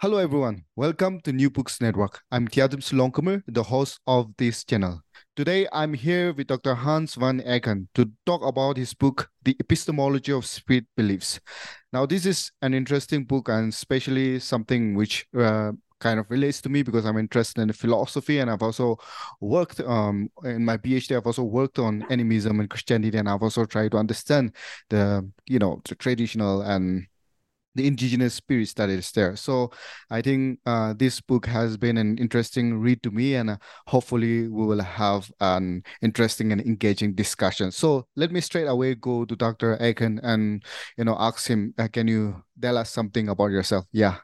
Hello, everyone. Welcome to New Books Network. I'm Tiatemsu Longkumer, the host of this channel. Today, I'm here with Dr. Hans Van Eyghen to talk about his book, The Epistemology of Spirit Beliefs. Now, this is an interesting book and especially something which uh, kind of relates to me because I'm interested in philosophy and I've also worked um, in my PhD. I've also worked on animism and Christianity, and I've also tried to understand the you know the traditional and the indigenous spirits that is there. So I think uh, this book has been an interesting read to me, and uh, hopefully we will have an interesting and engaging discussion. So let me straight away go to Dr. Eyghen and you know ask him, uh, can you tell us something about yourself? Yeah.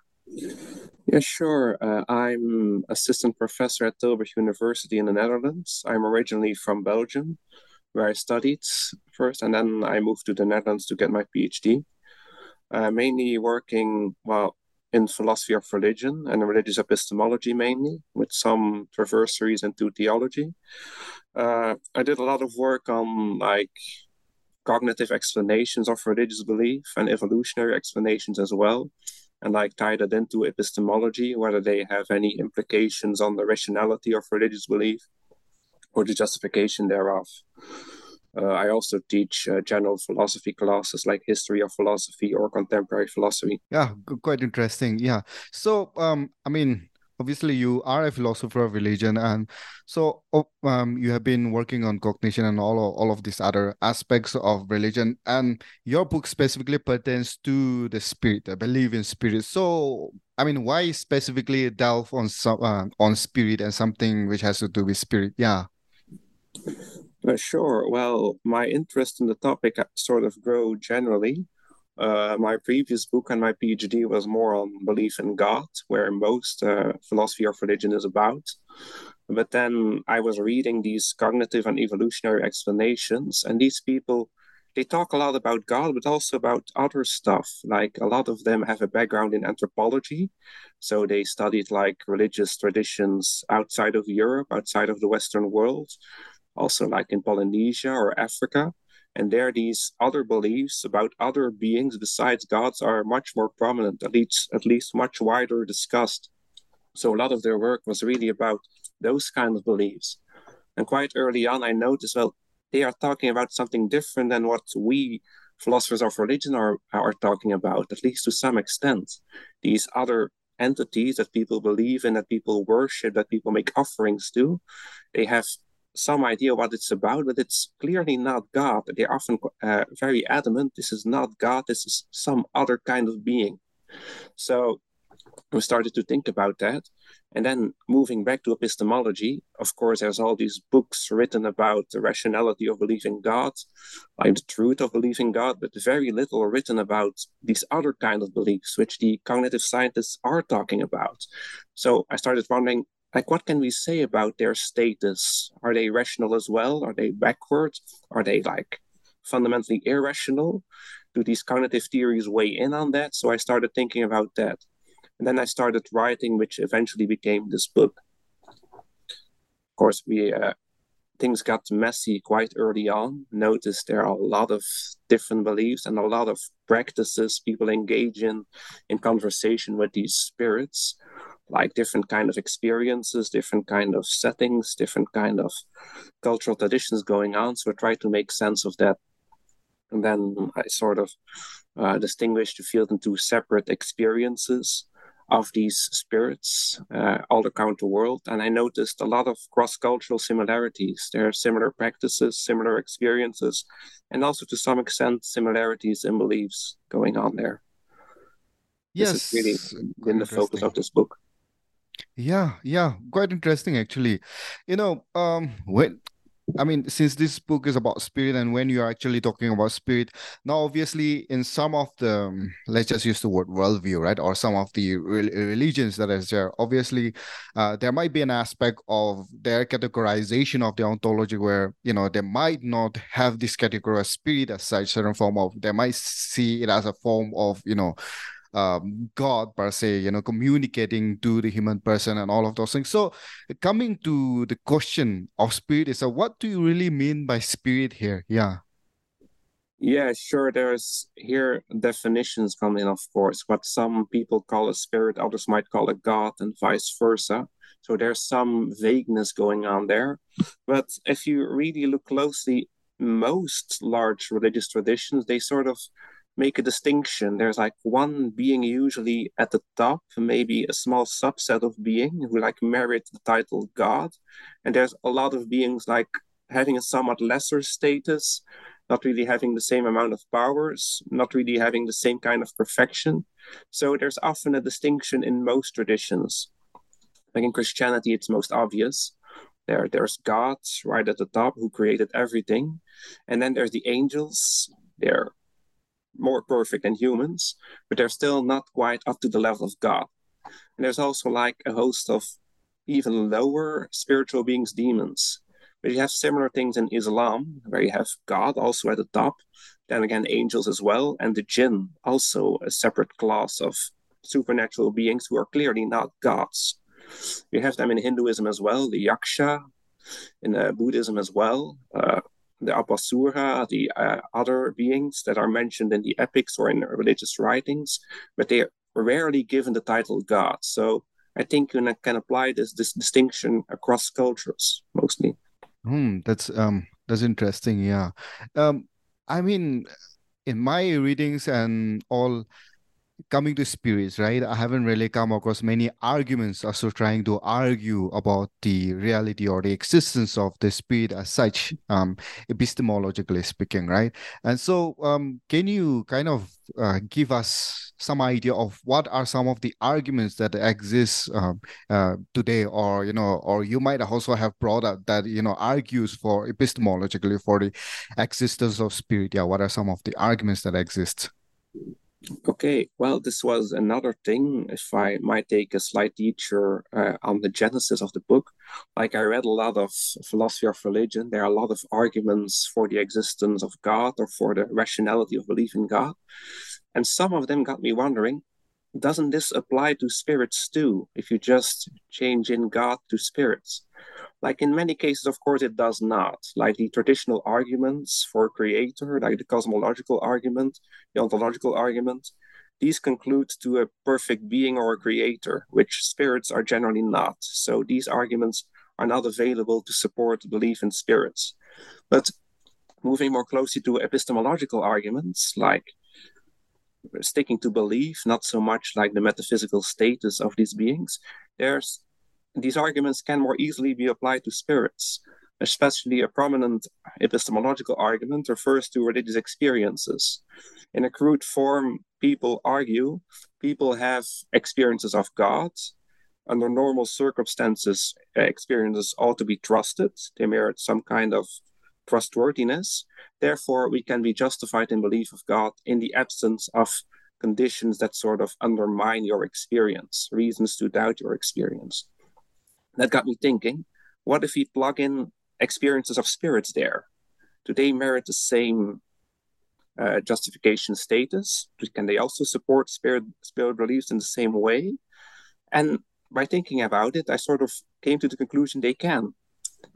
Yeah, sure. Uh, I'm assistant professor at Tilburg University in the Netherlands. I'm originally from Belgium, where I studied first, and then I moved to the Netherlands to get my PhD uh, mainly working, well, in philosophy of religion and religious epistemology mainly, with some traversaries into theology. Uh, I did a lot of work on like cognitive explanations of religious belief and evolutionary explanations as well, and like tied it into epistemology, whether they have any implications on the rationality of religious belief or the justification thereof. Uh, I also teach uh, general philosophy classes like history of philosophy or contemporary philosophy. Yeah, quite interesting. Yeah. So, um, I mean, obviously you are a philosopher of religion and so um, you have been working on cognition and all of, all of these other aspects of religion and your book specifically pertains to the spirit i believe in spirit so i mean why specifically delve on uh, on spirit and something which has to do with spirit yeah uh, sure. Well, my interest in the topic sort of grew generally. Uh, my previous book and my PhD was more on belief in God, where most uh, philosophy of religion is about. But then I was reading these cognitive and evolutionary explanations, and these people they talk a lot about God, but also about other stuff. Like a lot of them have a background in anthropology. So they studied like religious traditions outside of Europe, outside of the Western world also like in Polynesia or Africa. And there, these other beliefs about other beings besides gods are much more prominent, at least, at least much wider discussed. So a lot of their work was really about those kind of beliefs. And quite early on, I noticed, well, they are talking about something different than what we philosophers of religion are, are talking about, at least to some extent. These other entities that people believe in, that people worship, that people make offerings to, they have some idea what it's about, but it's clearly not God. They're often uh, very adamant this is not God, this is some other kind of being. So we started to think about that. And then moving back to epistemology, of course, there's all these books written about the rationality of believing God, like the truth of believing God, but very little written about these other kind of beliefs, which the cognitive scientists are talking about. So I started wondering like what can we say about their status? Are they rational as well? Are they backward are they like fundamentally irrational? Do these cognitive theories weigh in on that? So i started thinking about that. And then i started writing which eventually became this book. Of course we uh, things got messy quite early on. Noticed there are a lot of different beliefs and a lot of practices people engage in in conversation with these spirits like different kind of experiences different kind of settings different kind of cultural traditions going on. So i try to make sense of that. And then i sort of uh, distinguish the field into separate experiences of these spirits uh, all around the world. And i noticed a lot of cross-cultural similarities. There are similar practices similar experiences and also to some extent similarities in beliefs going on there. Yes this is really been the focus of this book yeah, yeah, quite interesting actually. You know, um, when I mean, since this book is about spirit, and when you're actually talking about spirit, now obviously in some of the, um, let's just use the word worldview, right, or some of the re- religions that is there, obviously, uh, there might be an aspect of their categorization of the ontology where you know they might not have this category of spirit as such, certain form of, they might see it as a form of you know um, God per se, you know, communicating to the human person and all of those things. So, coming to the question of spirit is, uh, what do you really mean by spirit here? Yeah. Yeah, sure. There's here definitions come in, of course. What some people call a spirit, others might call a god, and vice versa. So there's some vagueness going on there. But if you really look closely, most large religious traditions they sort of make a distinction. There's like one being usually at the top, maybe a small subset of being who like merit the title God. And there's a lot of beings like having a somewhat lesser status, not really having the same amount of powers, not really having the same kind of perfection. So there's often a distinction in most traditions. Like in Christianity, it's most obvious. There, there's God right at the top who created everything. And then there's the angels. They're more perfect than humans, but they're still not quite up to the level of God. And there's also like a host of even lower spiritual beings, demons. But you have similar things in Islam, where you have God also at the top, then again angels as well, and the jinn, also a separate class of supernatural beings who are clearly not gods. You have them in Hinduism as well, the yaksha, in uh, Buddhism as well. Uh, the Apasura, the uh, other beings that are mentioned in the epics or in religious writings, but they are rarely given the title God. So I think you can apply this this distinction across cultures mostly. Hmm, that's um that's interesting. Yeah, um, I mean, in my readings and all, coming to spirits, right? I haven't really come across many arguments also trying to argue about the reality or the existence of the spirit as such, um, epistemologically speaking, right? And so, um, can you kind of uh, give us some idea of what are some of the arguments that exist um, uh, today, or you know, or you might also have brought up that you know argues for epistemologically for the existence of spirit. Yeah, what are some of the arguments that exist? Okay, well, this was another thing. If I might take a slight detour uh, on the genesis of the book, like I read a lot of philosophy of religion, there are a lot of arguments for the existence of God or for the rationality of belief in God. And some of them got me wondering doesn't this apply to spirits too, if you just change in God to spirits? Like in many cases, of course, it does not. Like the traditional arguments for creator, like the cosmological argument, the ontological argument, these conclude to a perfect being or a creator, which spirits are generally not. So these arguments are not available to support belief in spirits. But moving more closely to epistemological arguments, like sticking to belief, not so much like the metaphysical status of these beings, there's these arguments can more easily be applied to spirits. Especially a prominent epistemological argument refers to religious experiences. In a crude form, people argue people have experiences of God. Under normal circumstances, experiences ought to be trusted. They merit some kind of trustworthiness. Therefore, we can be justified in belief of God in the absence of conditions that sort of undermine your experience, reasons to doubt your experience that got me thinking what if we plug in experiences of spirits there? Do they merit the same uh, justification status? Can they also support spirit spirit beliefs in the same way? And by thinking about it, I sort of came to the conclusion they can.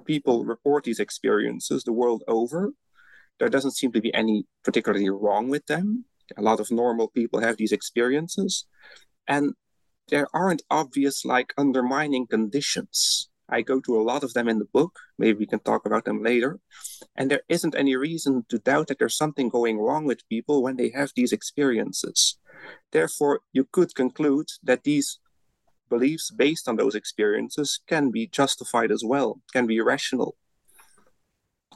People report these experiences the world over. There doesn't seem to be any particularly wrong with them. A lot of normal people have these experiences. And there aren't obvious like undermining conditions. I go to a lot of them in the book. Maybe we can talk about them later. And there isn't any reason to doubt that there's something going wrong with people when they have these experiences. Therefore, you could conclude that these beliefs based on those experiences can be justified as well, can be rational.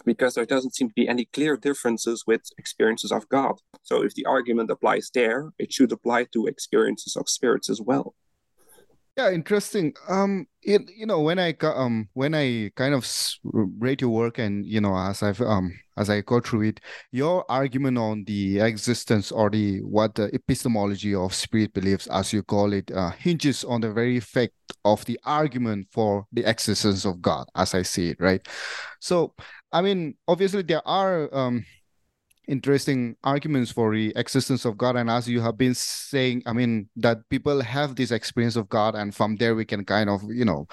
Because there doesn't seem to be any clear differences with experiences of God. So if the argument applies there, it should apply to experiences of spirits as well. Yeah, interesting. Um, it, you know, when I um when I kind of read your work and you know as I've um as I go through it, your argument on the existence or the what the epistemology of spirit beliefs, as you call it, uh, hinges on the very fact of the argument for the existence of God, as I see it, right? So, I mean, obviously there are um interesting arguments for the existence of God. And as you have been saying, I mean, that people have this experience of God, and from there we can kind of, you know,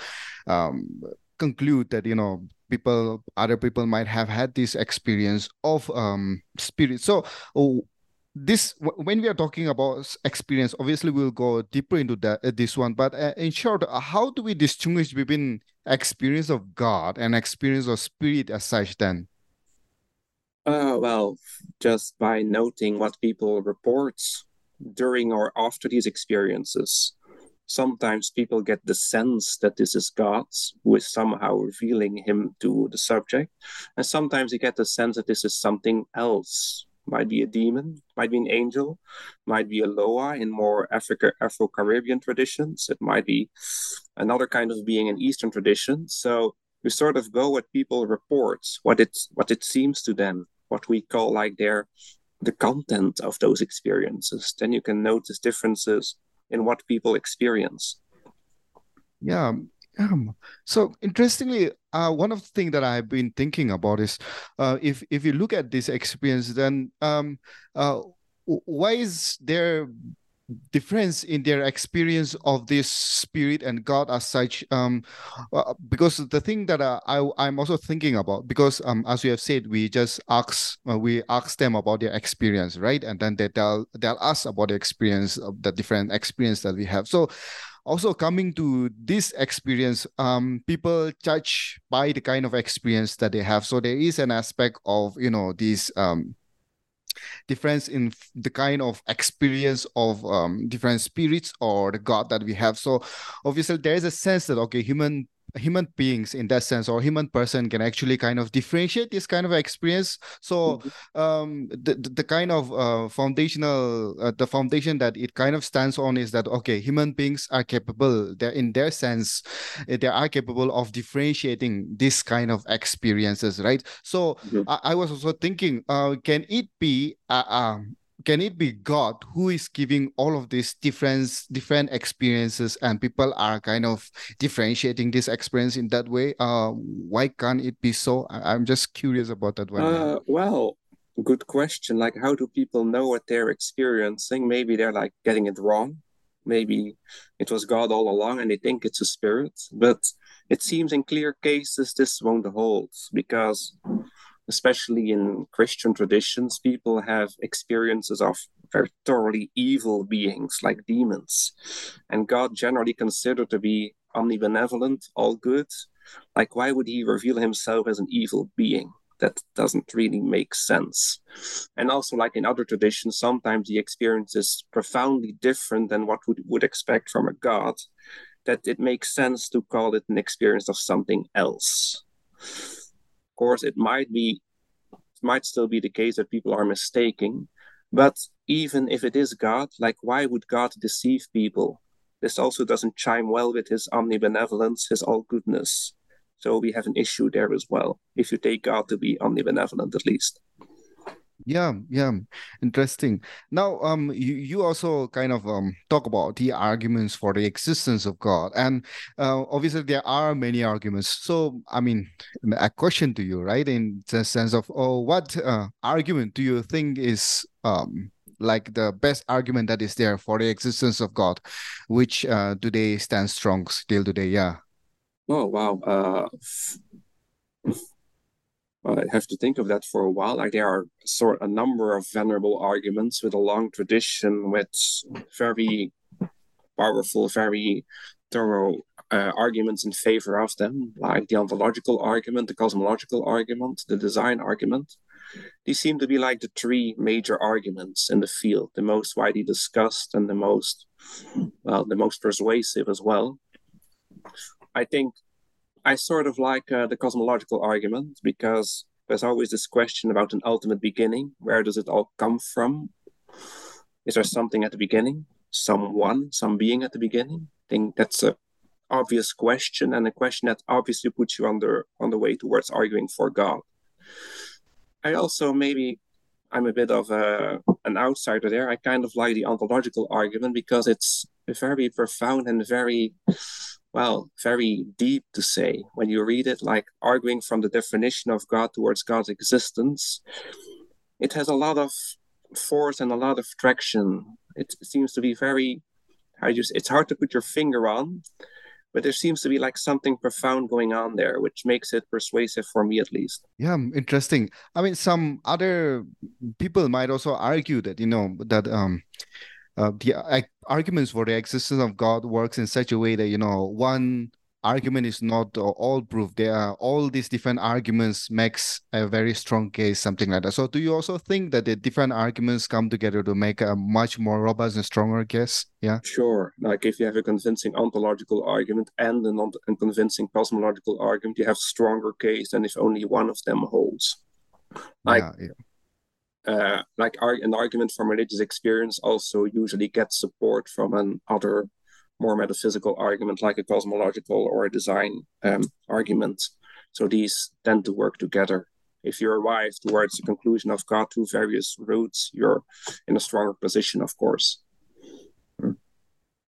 um, conclude that, you know, people, other people might have had this experience of um, spirit. So, oh, this when we are talking about experience obviously we'll go deeper into that uh, this one but uh, in short uh, how do we distinguish between experience of god and experience of spirit as such then uh, well, just by noting what people report during or after these experiences. Sometimes people get the sense that this is God who is somehow revealing him to the subject. And sometimes you get the sense that this is something else. Might be a demon, might be an angel, might be a Loa in more Africa Afro Caribbean traditions. It might be another kind of being in Eastern traditions. So we sort of go what people report, what it what it seems to them, what we call like their the content of those experiences. Then you can notice differences in what people experience. Yeah um, so interestingly uh, one of the things that i've been thinking about is uh, if if you look at this experience then um, uh, why is there difference in their experience of this spirit and God as such. Um, uh, because the thing that uh, I I'm also thinking about because um as you have said, we just ask uh, we ask them about their experience, right? And then they tell tell us about the experience of the different experience that we have. So also coming to this experience um, people judge by the kind of experience that they have so there is an aspect of you know these um, difference in the kind of experience of um, different spirits or the god that we have. So obviously there is a sense that okay human human beings in that sense or human person can actually kind of differentiate this kind of experience so mm-hmm. um the, the kind of uh, foundational uh, the foundation that it kind of stands on is that okay human beings are capable they're in their sense eh, they are capable of differentiating this kind of experiences right so mm-hmm. I, I, was also thinking uh, can it be uh, um, can it be God who is giving all of these different different experiences and people are kind of differentiating this experience in that way? Uh, why can't it be so? I- am just curious about that one. Uh, well, good question. Like, how do people know what they're experiencing? Maybe they're like getting it wrong. Maybe it was God all along and they think it's a spirit. But it seems in clear cases this won't hold because especially in Christian traditions, people have experiences of very thoroughly evil beings like demons. And God generally considered to be omnibenevolent, all good. Like, why would he reveal himself as an evil being? That doesn't really make sense. And also, like in other traditions, sometimes the experience is profoundly different than what we would expect from a God, that it makes sense to call it an experience of something else course, it might be, it might still be the case that people are mistaking. But even if it is God, like why would God deceive people? This also doesn't chime well with his omnibenevolence, his all goodness. So we have an issue there as well, if you take God to be omnibenevolent at least. Yeah, yeah, interesting. Now, um, you, you also kind of um talk about the arguments for the existence of God, and uh, obviously there are many arguments. So, I mean, a question to you, right, in the sense of, oh, what uh, argument do you think is um like the best argument that is there for the existence of God, which uh, today stands strong still today? Yeah. Oh wow. Uh I have to think of that for a while. Like there are sort a number of venerable arguments with a long tradition, with very powerful, very thorough uh, arguments in favor of them, like the ontological argument, the cosmological argument, the design argument. These seem to be like the three major arguments in the field, the most widely discussed and the most, well, the most persuasive as well. I think I sort of like uh, the cosmological argument because there's always this question about an ultimate beginning. Where does it all come from? Is there something at the beginning? Someone, some being at the beginning? I think that's a obvious question and a question that obviously puts you on the on the way towards arguing for God. I also maybe I'm a bit of a an outsider there. I kind of like the ontological argument because it's very profound and very well, very deep to say when you read it, like arguing from the definition of God towards God's existence. It has a lot of force and a lot of traction. It seems to be very, I just, it's hard to put your finger on, but there seems to be like something profound going on there which makes it persuasive for me at least yeah interesting i mean some other people might also argue that you know that um uh, the uh, arguments for the existence of god works in such a way that you know one argument is not all proof. There are all these different arguments makes a very strong case, something like that. So do you also think that the different arguments come together to make a much more robust and stronger case? Yeah. Sure. Like if you have a convincing ontological argument and a non- convincing cosmological argument, you have a stronger case than if only one of them holds. Like yeah, yeah. Uh, like an argument from religious experience also usually gets support from an other more metaphysical argument like a cosmological or a design um, argument. So these tend to work together. If you arrive towards the conclusion of God through various routes, you're in a stronger position, of course.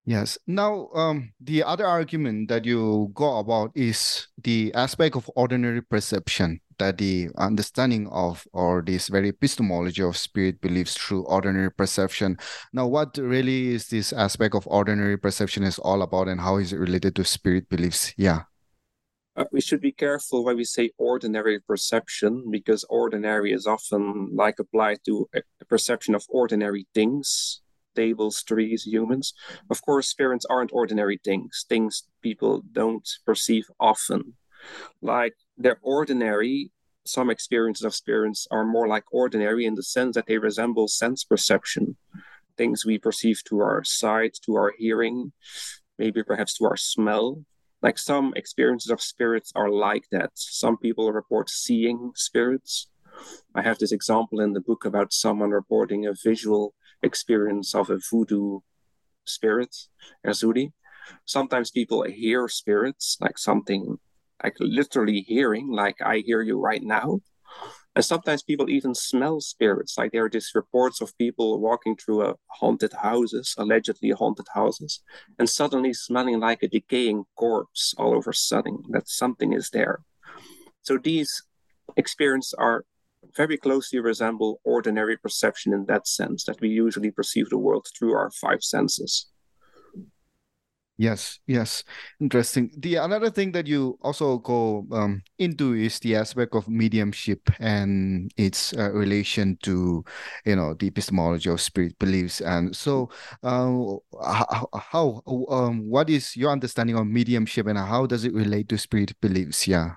Yes. Now, um, the other argument that you go about is the aspect of ordinary perception that the understanding of or this very epistemology of spirit beliefs through ordinary perception. Now, what really is this aspect of ordinary perception is all about, and how is it related to spirit beliefs? Yeah. Uh, we should be careful when we say ordinary perception because ordinary is often like applied to a perception of ordinary things tables, trees, humans. Of course, spirits aren't ordinary things, things people don't perceive often. Like they're ordinary. Some experiences of spirits are more like ordinary in the sense that they resemble sense perception, things we perceive to our sight, to our hearing, maybe perhaps to our smell. Like some experiences of spirits are like that. Some people report seeing spirits. I have this example in the book about someone reporting a visual experience of a voodoo spirit, Erzuli. Sometimes people hear spirits, like something like literally hearing, like I hear you right now. And sometimes people even smell spirits, like there are these reports of people walking through a haunted houses, allegedly haunted houses, and suddenly smelling like a decaying corpse all over a sudden that something is there. So these experiences are very closely resemble ordinary perception in that sense that we usually perceive the world through our five senses. Yes, yes, interesting. The another thing that you also go um, into is the aspect of mediumship and its uh, relation to, you know, the epistemology of spirit beliefs. And so, uh, how, how um, what is your understanding of mediumship and how does it relate to spirit beliefs? Yeah.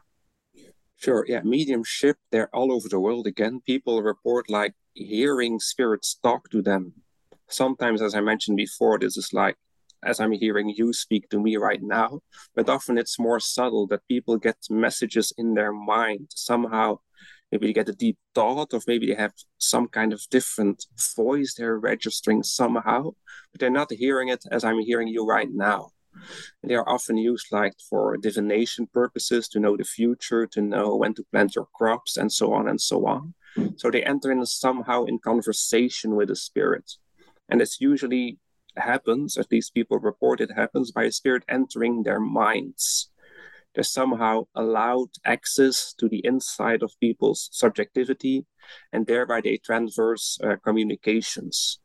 Sure. Yeah. Mediumship, they're all over the world again. People report like hearing spirits talk to them. Sometimes, as I mentioned before, this is like as I'm hearing you speak to me right now, but often it's more subtle that people get messages in their mind somehow. Maybe they get a deep thought, or maybe they have some kind of different voice they're registering somehow, but they're not hearing it as I'm hearing you right now. They are often used like for divination purposes to know the future, to know when to plant your crops, and so on and so on. So they enter in somehow in conversation with the spirit. And it's usually happens, at least people report it happens, by a spirit entering their minds. They're somehow allowed access to the inside of people's subjectivity, and thereby they transverse uh, communications.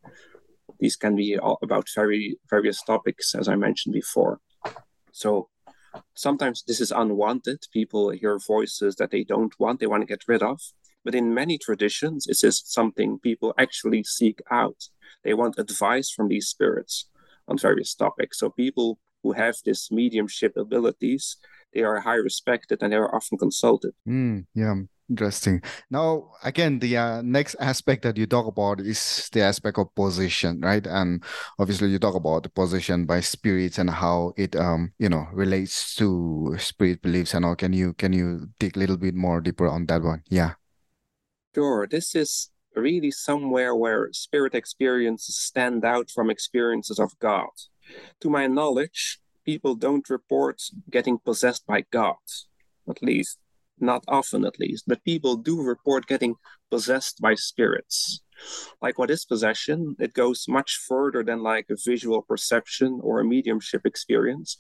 These can be about very various topics, as I mentioned before. So sometimes this is unwanted. People hear voices that they don't want, they want to get rid of. But in many traditions, it is something people actually seek out. They want advice from these spirits on various topics. So people who have this mediumship abilities, they are high respected and they are often consulted. Mm, yeah. Interesting. Now, again, the uh, next aspect that you talk about is the aspect of position, right? And obviously, you talk about the possession by spirits and how it, um, you know, relates to spirit beliefs and all. Can you can you dig a little bit more deeper on that one? Yeah. Sure. This is really somewhere where spirit experiences stand out from experiences of God. To my knowledge, people don't report getting possessed by God, at least not often at least, but people do report getting possessed by spirits. Like what is possession? It goes much further than like a visual perception or a mediumship experience.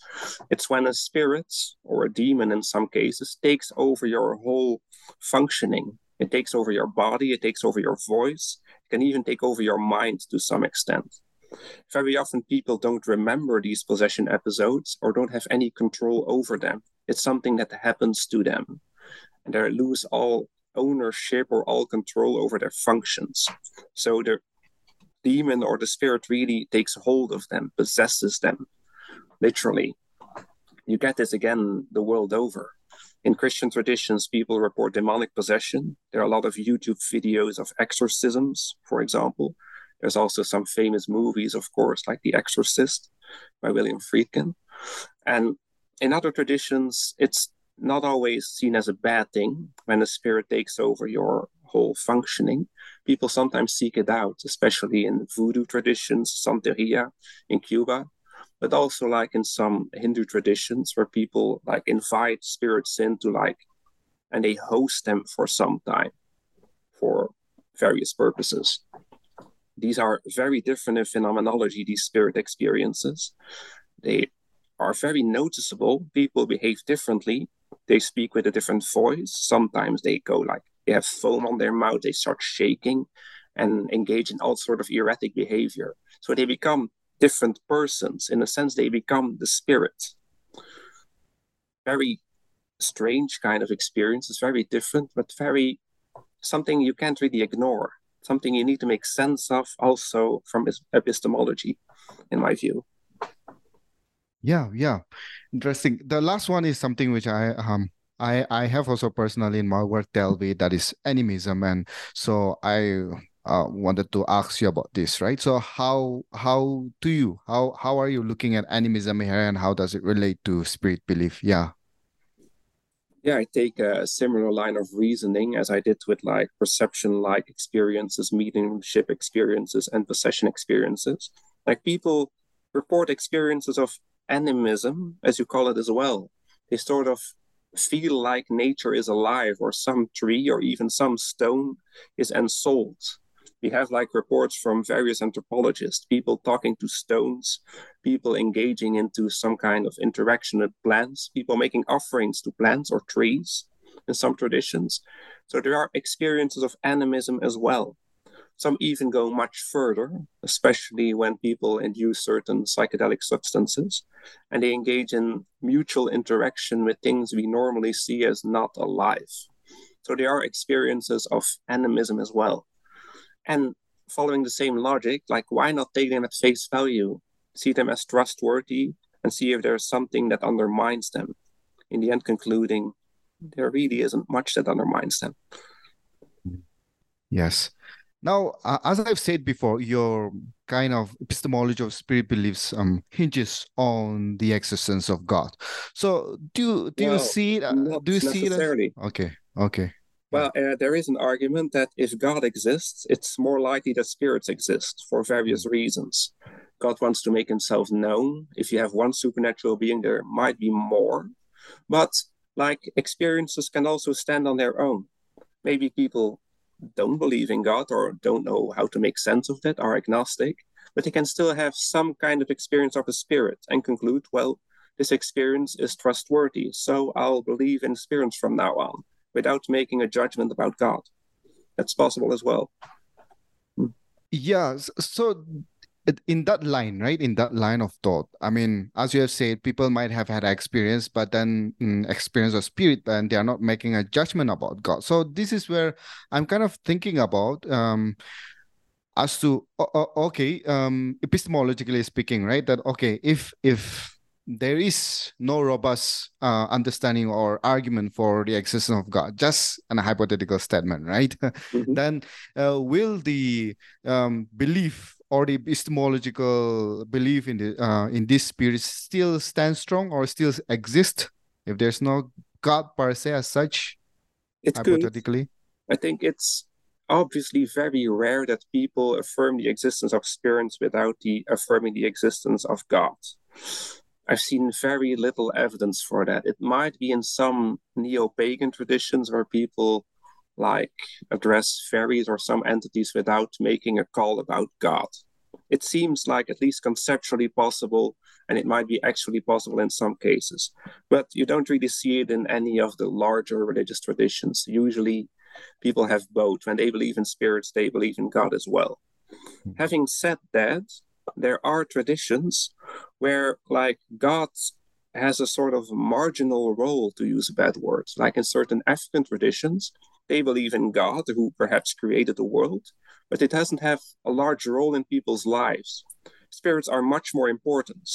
It's when a spirit or a demon in some cases takes over your whole functioning. It takes over your body, it takes over your voice, it can even take over your mind to some extent. Very often, people don't remember these possession episodes or don't have any control over them. It's something that happens to them and they lose all ownership or all control over their functions. So the demon or the spirit really takes hold of them, possesses them, literally. You get this again the world over. In Christian traditions, people report demonic possession. There are a lot of YouTube videos of exorcisms, for example. There's also some famous movies, of course, like The Exorcist by William Friedkin. And in other traditions, it's not always seen as a bad thing when a spirit takes over your whole functioning. People sometimes seek it out, especially in voodoo traditions, Santeria in Cuba, but also like in some Hindu traditions where people like invite spirits in to like, and they host them for some time for various purposes. These are very different in phenomenology, these spirit experiences. They are very noticeable. People behave differently they speak with a different voice. Sometimes they go like they have foam on their mouth, they start shaking and engage in all sort of erratic behavior. So they become different persons. In a sense, they become the spirit. Very strange kind of experience. It's very different, but very something you can't really ignore. Something you need to make sense of also from epistemology, in my view. Yeah, yeah. Interesting. The last one is something which I um I I have also personally in my work dealt with that is animism, and so I uh, wanted to ask you about this, right? So how how do you how how are you looking at animism here, and how does it relate to spirit belief? Yeah. Yeah, I take a similar line of reasoning as I did with like perception like experiences, mediumship experiences, and possession experiences. Like people report experiences of animism, as you call it as well. They sort of feel like nature is alive, or some tree, or even some stone is ensouled. We have like reports from various anthropologists, people talking to stones, people engaging into some kind of interaction with plants, people making offerings to plants or trees in some traditions. So there are experiences of animism as well. Some even go much further, especially when people induce certain psychedelic substances and they engage in mutual interaction with things we normally see as not alive. So there are experiences of animism as well. And following the same logic, like why not take them at face value, see them as trustworthy, and see if there's something that undermines them? In the end, concluding there really isn't much that undermines them. Yes. Now, uh, as I've said before, your kind of epistemology of spirit beliefs um, hinges on the existence of God. So, do do well, you see it? Uh, do you see it? As... Okay, okay. Well, uh, there is an argument that if God exists, it's more likely that spirits exist for various hmm. reasons. God wants to make himself known. If you have one supernatural being, there might be more. But like experiences can also stand on their own. Maybe people don't believe in God or don't know how to make sense of that, are agnostic, but they can still have some kind of experience of a spirit and conclude, well, this experience is trustworthy, so I'll believe in spirits from now on without making a judgment about God. That's possible as well. Yeah. So in that line, right? In that line of thought, I mean, as you have said, people might have had experience, but then mm, experience of spirit, and they are not making a judgment about God. So this is where I'm kind of thinking about um, as to okay, um, epistemologically speaking, right? That okay, if if there is no robust uh, understanding or argument for the existence of God, just an hypothetical statement, right? Mm-hmm. then uh, will the um, belief or the epistemological belief in the uh, in this spirit still stand strong or still exist if there's no God per se as such? It's hypothetically. Good. I think it's obviously very rare that people affirm the existence of spirits without the affirming the existence of God. I've seen very little evidence for that. It might be in some neo pagan traditions where people like address fairies or some entities without making a call about God. It seems like at least conceptually possible, and it might be actually possible in some cases. But you don't really see it in any of the larger religious traditions. Usually, people have both. When they believe in spirits, they believe in God as well. Mm-hmm. Having said that, there are traditions where, like, God has a sort of marginal role, to use bad words. Like in certain African traditions, they believe in God, who perhaps created the world, but it doesn't have a large role in people's lives. Spirits are much more important.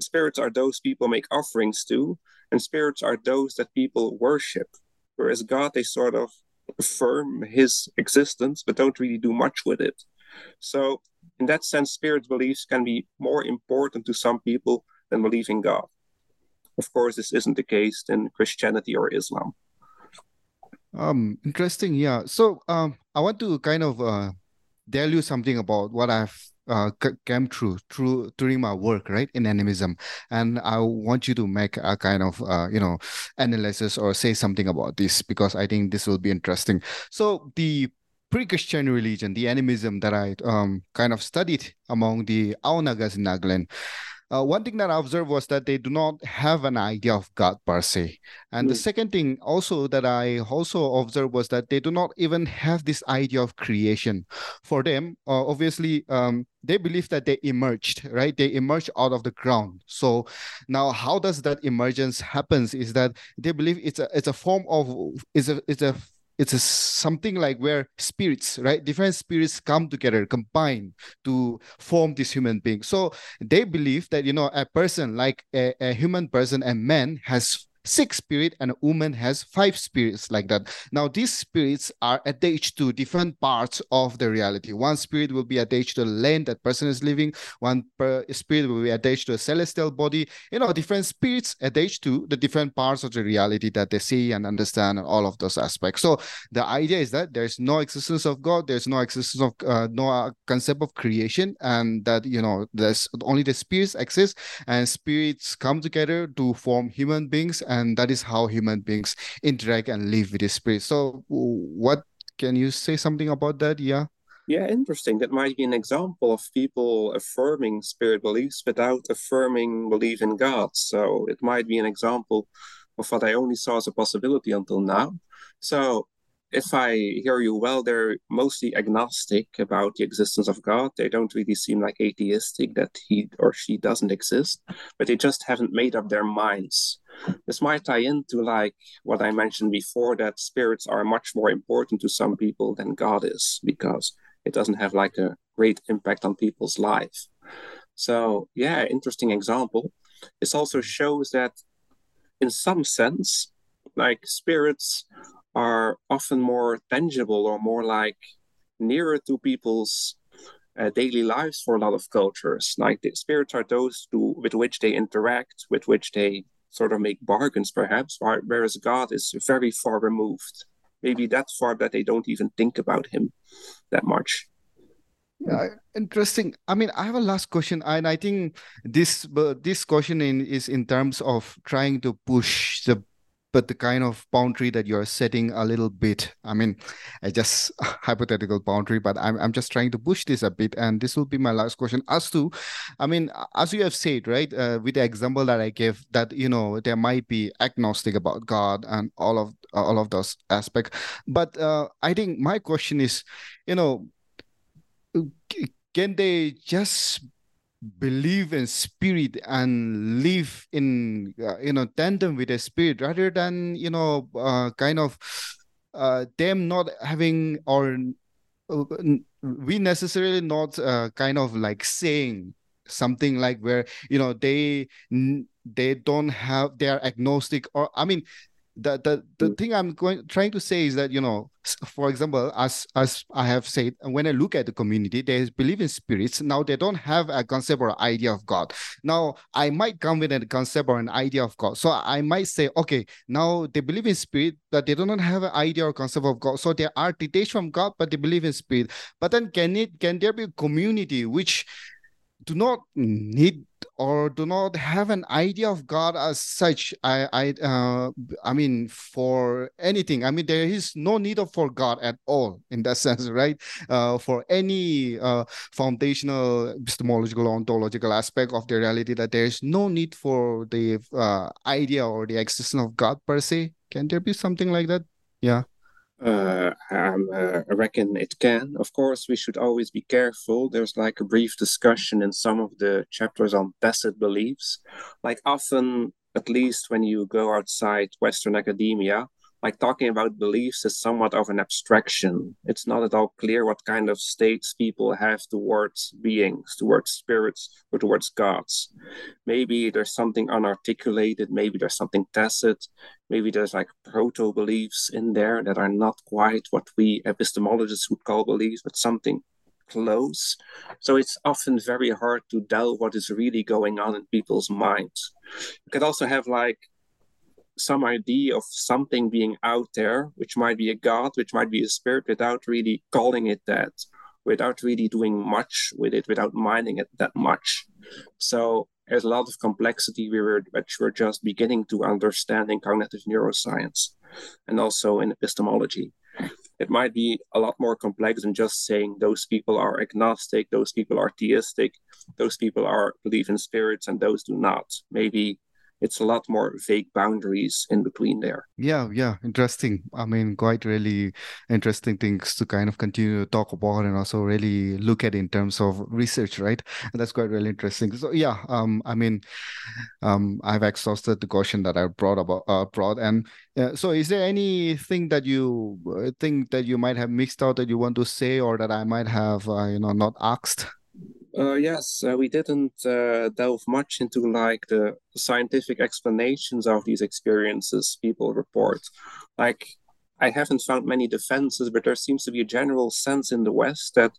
Spirits are those people make offerings to, and spirits are those that people worship. Whereas God, they sort of affirm his existence, but don't really do much with it. So, in that sense, spirit beliefs can be more important to some people than believing God. Of course, this isn't the case in Christianity or Islam. Um, interesting. Yeah. So, um, I want to kind of uh, tell you something about what I've uh, came through through during my work right in animism and i want you to make a kind of uh, you know analysis or say something about this because i think this will be interesting so the pre-christian religion the animism that i um, kind of studied among the Ao Nagas in nagaland uh, one thing that I observed was that they do not have an idea of God per se. And mm. the second thing also that I also observed was that they do not even have this idea of creation. For them, uh, obviously, um, they believe that they emerged, right? They emerged out of the ground. So now, how does that emergence happens? Is that they believe it's a it's a form of it's a it's a it's a, something like where spirits right? Different spirits come together combine to form this human being. So they believe that you know a person like a, a human person a man has six spirit and a woman has five spirits like that. Now these spirits are attached to different parts of the reality. One spirit will be attached to the land that person is living. One spirit will be attached to a celestial body. You know different spirits attached to the different parts of the reality that they see and understand and all of those aspects. So the idea is that there's no existence of god. There's no existence of uh, no uh, concept of creation and that you know there's only the spirits exist and spirits come together to form human beings and and that is how human beings interact and live with the spirit. So what can you say something about that? Yeah. Yeah interesting. That might be an example of people affirming spirit beliefs without affirming belief in god. So it might be an example of what i only saw as a possibility until now. So if I hear you well, they're mostly agnostic about the existence of God. They don't really seem like atheistic that he or she doesn't exist, but they just haven't made up their minds. This might tie into like what I mentioned before that spirits are much more important to some people than God is because it doesn't have like a great impact on people's life. So, yeah, interesting example. This also shows that in some sense, like spirits are often more tangible or more like nearer to people's uh, daily lives for a lot of cultures. Like the spirits are those to, with which they interact, with which they sort of make bargains, perhaps, whereas God is very far removed. Maybe that far that they don't even think about him that much. Yeah, interesting. I mean, I have a last question, and I think this this question in, is in terms of trying to push the but the kind of boundary that you're setting a little bit i mean i just hypothetical boundary but I'm, I'm just trying to push this a bit and this will be my last question. As to i mean as you have said right uh, with the example that i gave that you know there might be agnostic about god and all of all of those aspects. But uh, i think my question is you know can they just believe in spirit and live in uh, you know tandem with the spirit rather than you know uh, kind of uh, them not having or uh, we necessarily not uh, kind of like saying something like where you know they they don't have they are agnostic or i mean the the, the mm. thing i'm going trying to say is that you know for example as as i have said when i look at the community they believe in spirits. Now they don't have a concept or idea of god. Now i might come with a concept or an idea of god. So i might say okay now they believe in spirit but they do not have an idea or concept of god. So they are detached from god but they believe in spirit. But then can it can there be a community which do not need or do not have an idea of God as such. I I uh, I mean for anything. I mean there is no need for God at all in that sense, right? Uh, for any uh, foundational epistemological ontological aspect of the reality, that there is no need for the uh, idea or the existence of God per se. Can there be something like that? Yeah. Uh, um, uh, I reckon it can. Of course, we should always be careful. There's like a brief discussion in some of the chapters on tacit beliefs. Like often, at least when you go outside Western academia, like talking about beliefs is somewhat of an abstraction. It's not at all clear what kind of states people have towards beings, towards spirits, or towards gods. Maybe there's something unarticulated, maybe there's something tacit, maybe there's like proto beliefs in there that are not quite what we epistemologists would call beliefs, but something close. So it's often very hard to tell what is really going on in people's minds. You could also have like some idea of something being out there, which might be a god, which might be a spirit, without really calling it that, without really doing much with it, without minding it that much. So there's a lot of complexity we were, which we're just beginning to understand in cognitive neuroscience and also in epistemology. It might be a lot more complex than just saying those people are agnostic, those people are theistic, those people are believe in spirits, and those do not. Maybe it's a lot more vague boundaries in between there. Yeah, yeah, interesting. I mean, quite really interesting things to kind of continue to talk about and also really look at in terms of research, right? And that's quite really interesting. So yeah, um, I mean, um, I've exhausted the question that I brought about uh, brought, and uh, so is there anything that you uh, think that you might have mixed out that you want to say, or that I might have, uh, you know, not asked? Uh, yes, uh, we didn't uh, delve much into like the scientific explanations of these experiences people report. Like, I haven't found many defenses, but there seems to be a general sense in the West that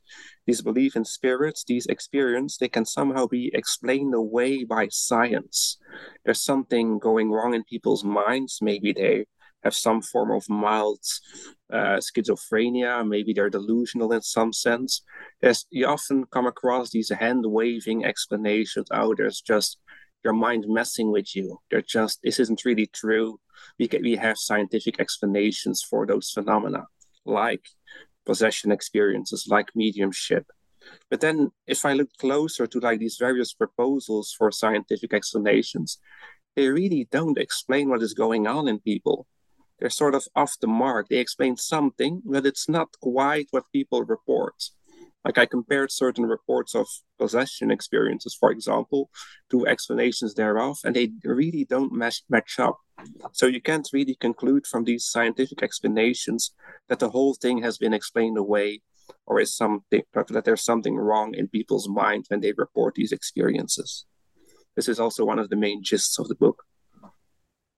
these belief in spirits, these experiences, they can somehow be explained away by science. There's something going wrong in people's minds. Maybe they have some form of mild uh, schizophrenia, maybe they're delusional in some sense. There's, you often come across these hand waving explanations. Oh, there's just your mind messing with you. They're just, this isn't really true. We, can, we have scientific explanations for those phenomena, like possession experiences, like mediumship. But then, if I look closer to like these various proposals for scientific explanations, they really don't explain what is going on in people they're sort of off the mark. They explain something, but it's not quite what people report. Like I compared certain reports of possession experiences, for example, to explanations thereof, and they really don't match, match up. So you can't really conclude from these scientific explanations that the whole thing has been explained away or is something that there's something wrong in people's mind when they report these experiences. This is also one of the main gists of the book.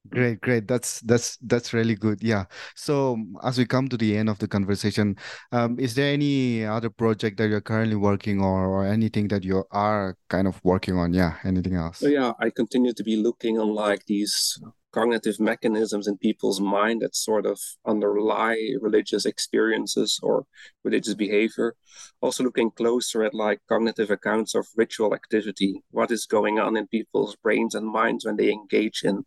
Great, great. That's that's that's really good. Yeah. So as we come to the end of the conversation, um, is there any other project that you're currently working on, or anything that you are kind of working on? Yeah. Anything else? So yeah, I continue to be looking on like these cognitive mechanisms in people's mind that sort of underlie religious experiences or religious behavior. Also looking closer at like cognitive accounts of ritual activity, what is going on in people's brains and minds when they engage in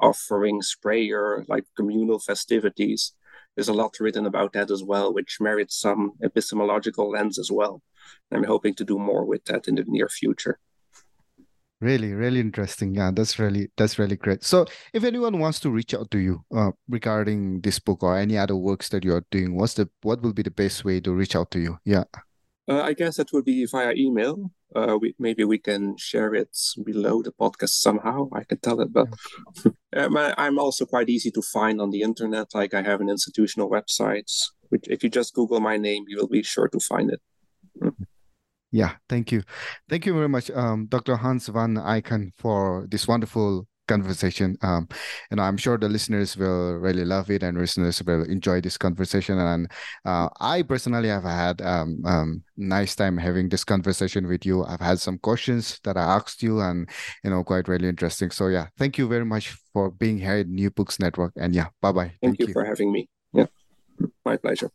offerings, prayer, like communal festivities. There's a lot written about that as well, which merits some epistemological lens as well. I'm hoping to do more with that in the near future. Really, really interesting. Yeah, that's really that's really great. So, if anyone wants to reach out to you uh, regarding this book or any other works that you are doing, what's the what will be the best way to reach out to you? Yeah. Uh, I guess that would be via email. Uh, we, maybe we can share it below the podcast somehow. I can tell it, but um, I'm also quite easy to find on the internet. Like I have an institutional website, which if you just Google my name, you will be sure to find it. Yeah, thank you. Thank you very much, um, Dr. Hans van Eyghen, for this wonderful conversation. Um, and I'm sure the listeners will really love it and listeners will enjoy this conversation. And uh, I personally have had um, um, nice time having this conversation with you. I've had some questions that I asked you and, you know, quite really interesting. So yeah, thank you very much for being here at New Books Network. And yeah, bye-bye. Thank, thank you, you for having me. Yeah, my pleasure.